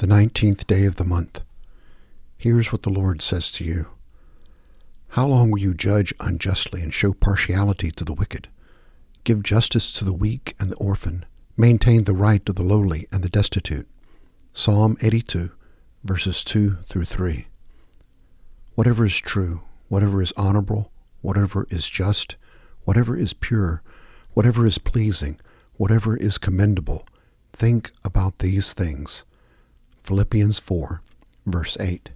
the nineteenth day of the month. Here's what the Lord says to you How long will you judge unjustly and show partiality to the wicked? Give justice to the weak and the orphan. Maintain the right of the lowly and the destitute. Psalm 82, verses 2 through 3. Whatever is true, whatever is honorable, whatever is just, whatever is pure, whatever is pleasing, whatever is commendable, think about these things. Philippians 4, verse 8.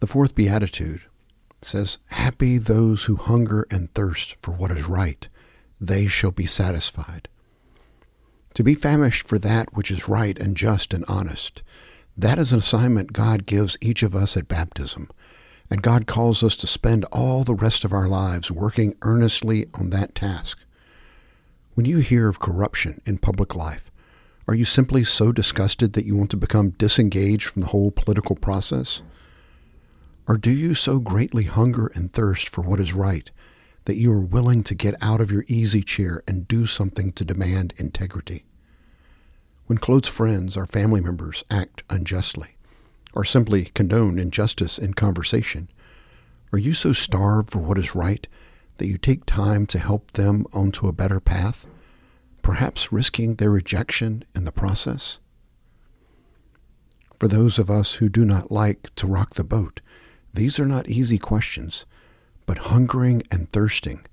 The fourth beatitude says, Happy those who hunger and thirst for what is right, they shall be satisfied. To be famished for that which is right and just and honest, that is an assignment God gives each of us at baptism, and God calls us to spend all the rest of our lives working earnestly on that task. When you hear of corruption in public life, are you simply so disgusted that you want to become disengaged from the whole political process? Or do you so greatly hunger and thirst for what is right that you are willing to get out of your easy chair and do something to demand integrity? When close friends or family members act unjustly, or simply condone injustice in conversation, are you so starved for what is right that you take time to help them onto a better path? Perhaps risking their rejection in the process? For those of us who do not like to rock the boat, these are not easy questions, but hungering and thirsting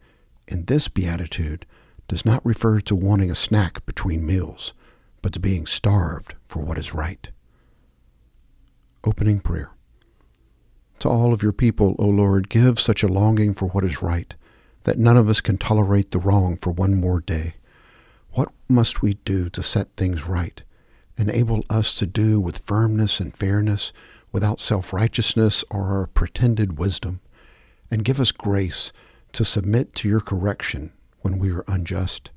in this beatitude does not refer to wanting a snack between meals, but to being starved for what is right. Opening prayer. To all of your people, O Lord, give such a longing for what is right, that none of us can tolerate the wrong for one more day. Must we do to set things right? Enable us to do with firmness and fairness, without self righteousness or pretended wisdom, and give us grace to submit to your correction when we are unjust,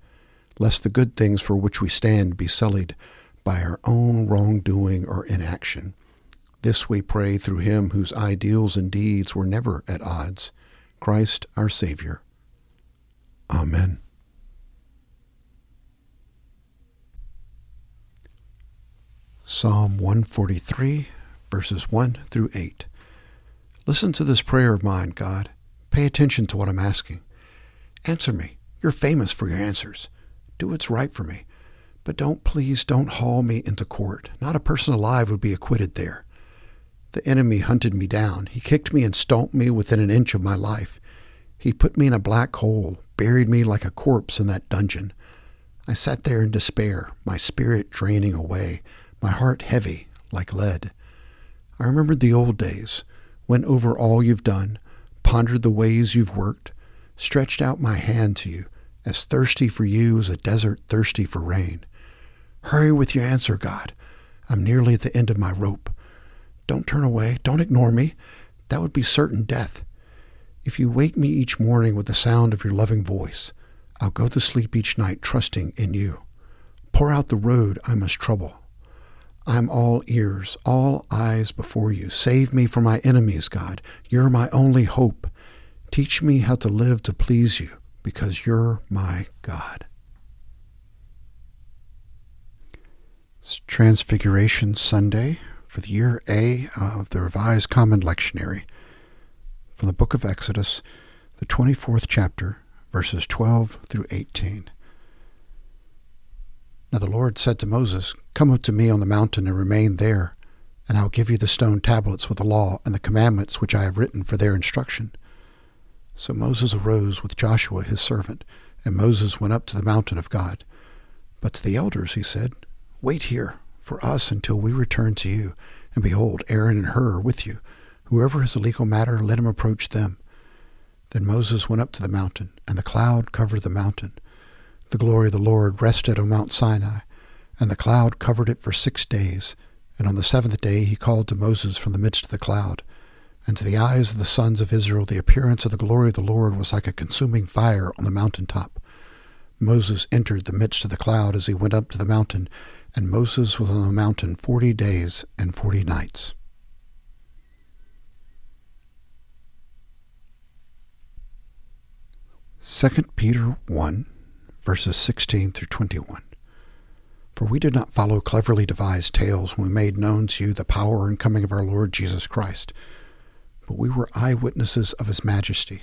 lest the good things for which we stand be sullied by our own wrongdoing or inaction. This we pray through him whose ideals and deeds were never at odds, Christ our Savior. Amen. Psalm 143, verses 1 through 8. Listen to this prayer of mine, God. Pay attention to what I'm asking. Answer me. You're famous for your answers. Do what's right for me. But don't, please, don't haul me into court. Not a person alive would be acquitted there. The enemy hunted me down. He kicked me and stomped me within an inch of my life. He put me in a black hole, buried me like a corpse in that dungeon. I sat there in despair, my spirit draining away my heart heavy like lead. I remembered the old days, went over all you've done, pondered the ways you've worked, stretched out my hand to you, as thirsty for you as a desert thirsty for rain. Hurry with your answer, God. I'm nearly at the end of my rope. Don't turn away. Don't ignore me. That would be certain death. If you wake me each morning with the sound of your loving voice, I'll go to sleep each night trusting in you. Pour out the road I must trouble. I'm all ears, all eyes before you. Save me from my enemies, God. You're my only hope. Teach me how to live to please you, because you're my God. It's Transfiguration Sunday for the year A of the Revised Common Lectionary from the book of Exodus, the 24th chapter, verses 12 through 18. Now the Lord said to Moses, Come up to me on the mountain and remain there, and I'll give you the stone tablets with the law and the commandments which I have written for their instruction. So Moses arose with Joshua his servant, and Moses went up to the mountain of God. But to the elders he said, Wait here for us until we return to you. And behold, Aaron and Hur are with you. Whoever has a legal matter, let him approach them. Then Moses went up to the mountain, and the cloud covered the mountain the glory of the Lord rested on Mount Sinai, and the cloud covered it for six days. And on the seventh day he called to Moses from the midst of the cloud. And to the eyes of the sons of Israel the appearance of the glory of the Lord was like a consuming fire on the mountain top. Moses entered the midst of the cloud as he went up to the mountain, and Moses was on the mountain forty days and forty nights. Second Peter 1 verses 16 through 21. For we did not follow cleverly devised tales when we made known to you the power and coming of our Lord Jesus Christ, but we were eyewitnesses of his majesty.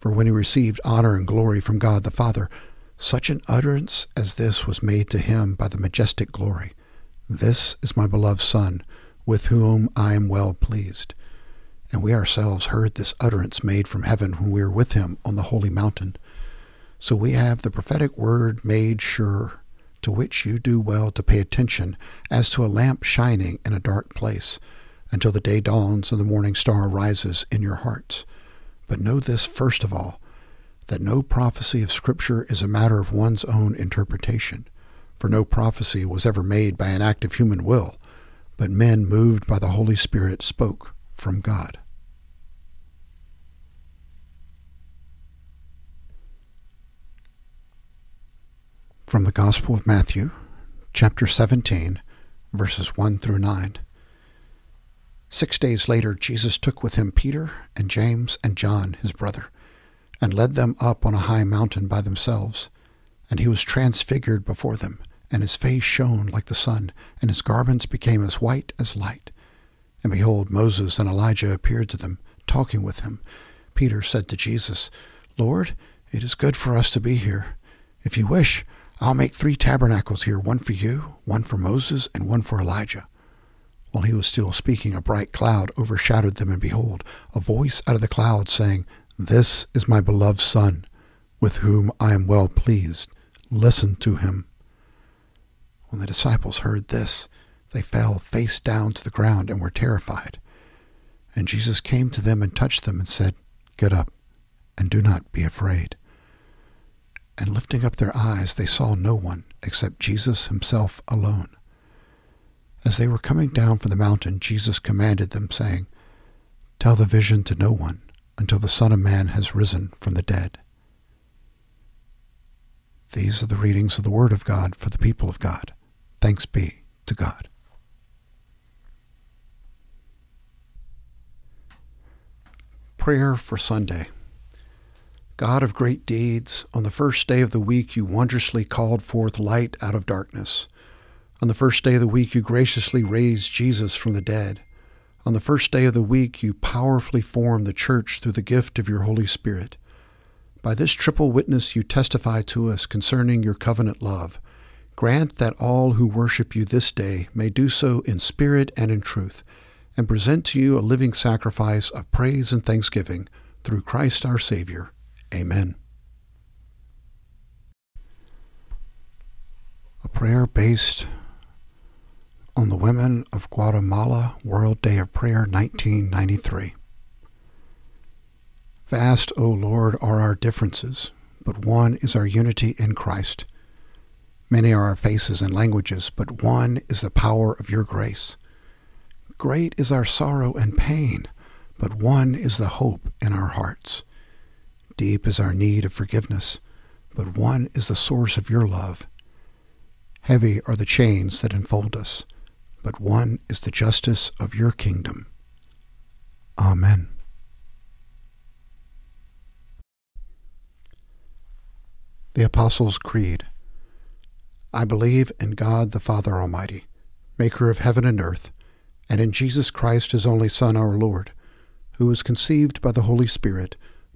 For when he received honor and glory from God the Father, such an utterance as this was made to him by the majestic glory This is my beloved Son, with whom I am well pleased. And we ourselves heard this utterance made from heaven when we were with him on the holy mountain. So we have the prophetic word made sure to which you do well to pay attention as to a lamp shining in a dark place, until the day dawns and the morning star rises in your hearts. But know this first of all, that no prophecy of Scripture is a matter of one's own interpretation, for no prophecy was ever made by an act of human will, but men moved by the Holy Spirit spoke from God. From the Gospel of Matthew, chapter 17, verses 1 through 9. Six days later, Jesus took with him Peter and James and John, his brother, and led them up on a high mountain by themselves. And he was transfigured before them, and his face shone like the sun, and his garments became as white as light. And behold, Moses and Elijah appeared to them, talking with him. Peter said to Jesus, Lord, it is good for us to be here. If you wish, I'll make three tabernacles here, one for you, one for Moses, and one for Elijah. While he was still speaking, a bright cloud overshadowed them, and behold, a voice out of the cloud saying, This is my beloved Son, with whom I am well pleased. Listen to him. When the disciples heard this, they fell face down to the ground and were terrified. And Jesus came to them and touched them and said, Get up, and do not be afraid and lifting up their eyes, they saw no one except Jesus himself alone. As they were coming down from the mountain, Jesus commanded them, saying, Tell the vision to no one until the Son of Man has risen from the dead. These are the readings of the Word of God for the people of God. Thanks be to God. Prayer for Sunday. God of great deeds, on the first day of the week you wondrously called forth light out of darkness. On the first day of the week you graciously raised Jesus from the dead. On the first day of the week you powerfully formed the church through the gift of your Holy Spirit. By this triple witness you testify to us concerning your covenant love. Grant that all who worship you this day may do so in spirit and in truth, and present to you a living sacrifice of praise and thanksgiving through Christ our Savior. Amen. A prayer based on the Women of Guatemala World Day of Prayer 1993. Vast, O Lord, are our differences, but one is our unity in Christ. Many are our faces and languages, but one is the power of your grace. Great is our sorrow and pain, but one is the hope in our hearts. Deep is our need of forgiveness, but one is the source of your love. Heavy are the chains that enfold us, but one is the justice of your kingdom. Amen. The Apostles' Creed I believe in God the Father Almighty, maker of heaven and earth, and in Jesus Christ, his only Son, our Lord, who was conceived by the Holy Spirit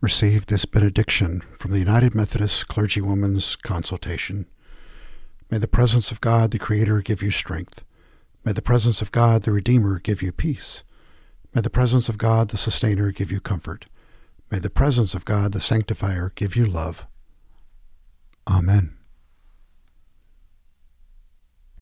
Receive this benediction from the United Methodist Clergywoman's Consultation. May the presence of God, the Creator, give you strength. May the presence of God, the Redeemer, give you peace. May the presence of God, the Sustainer, give you comfort. May the presence of God, the Sanctifier, give you love. Amen.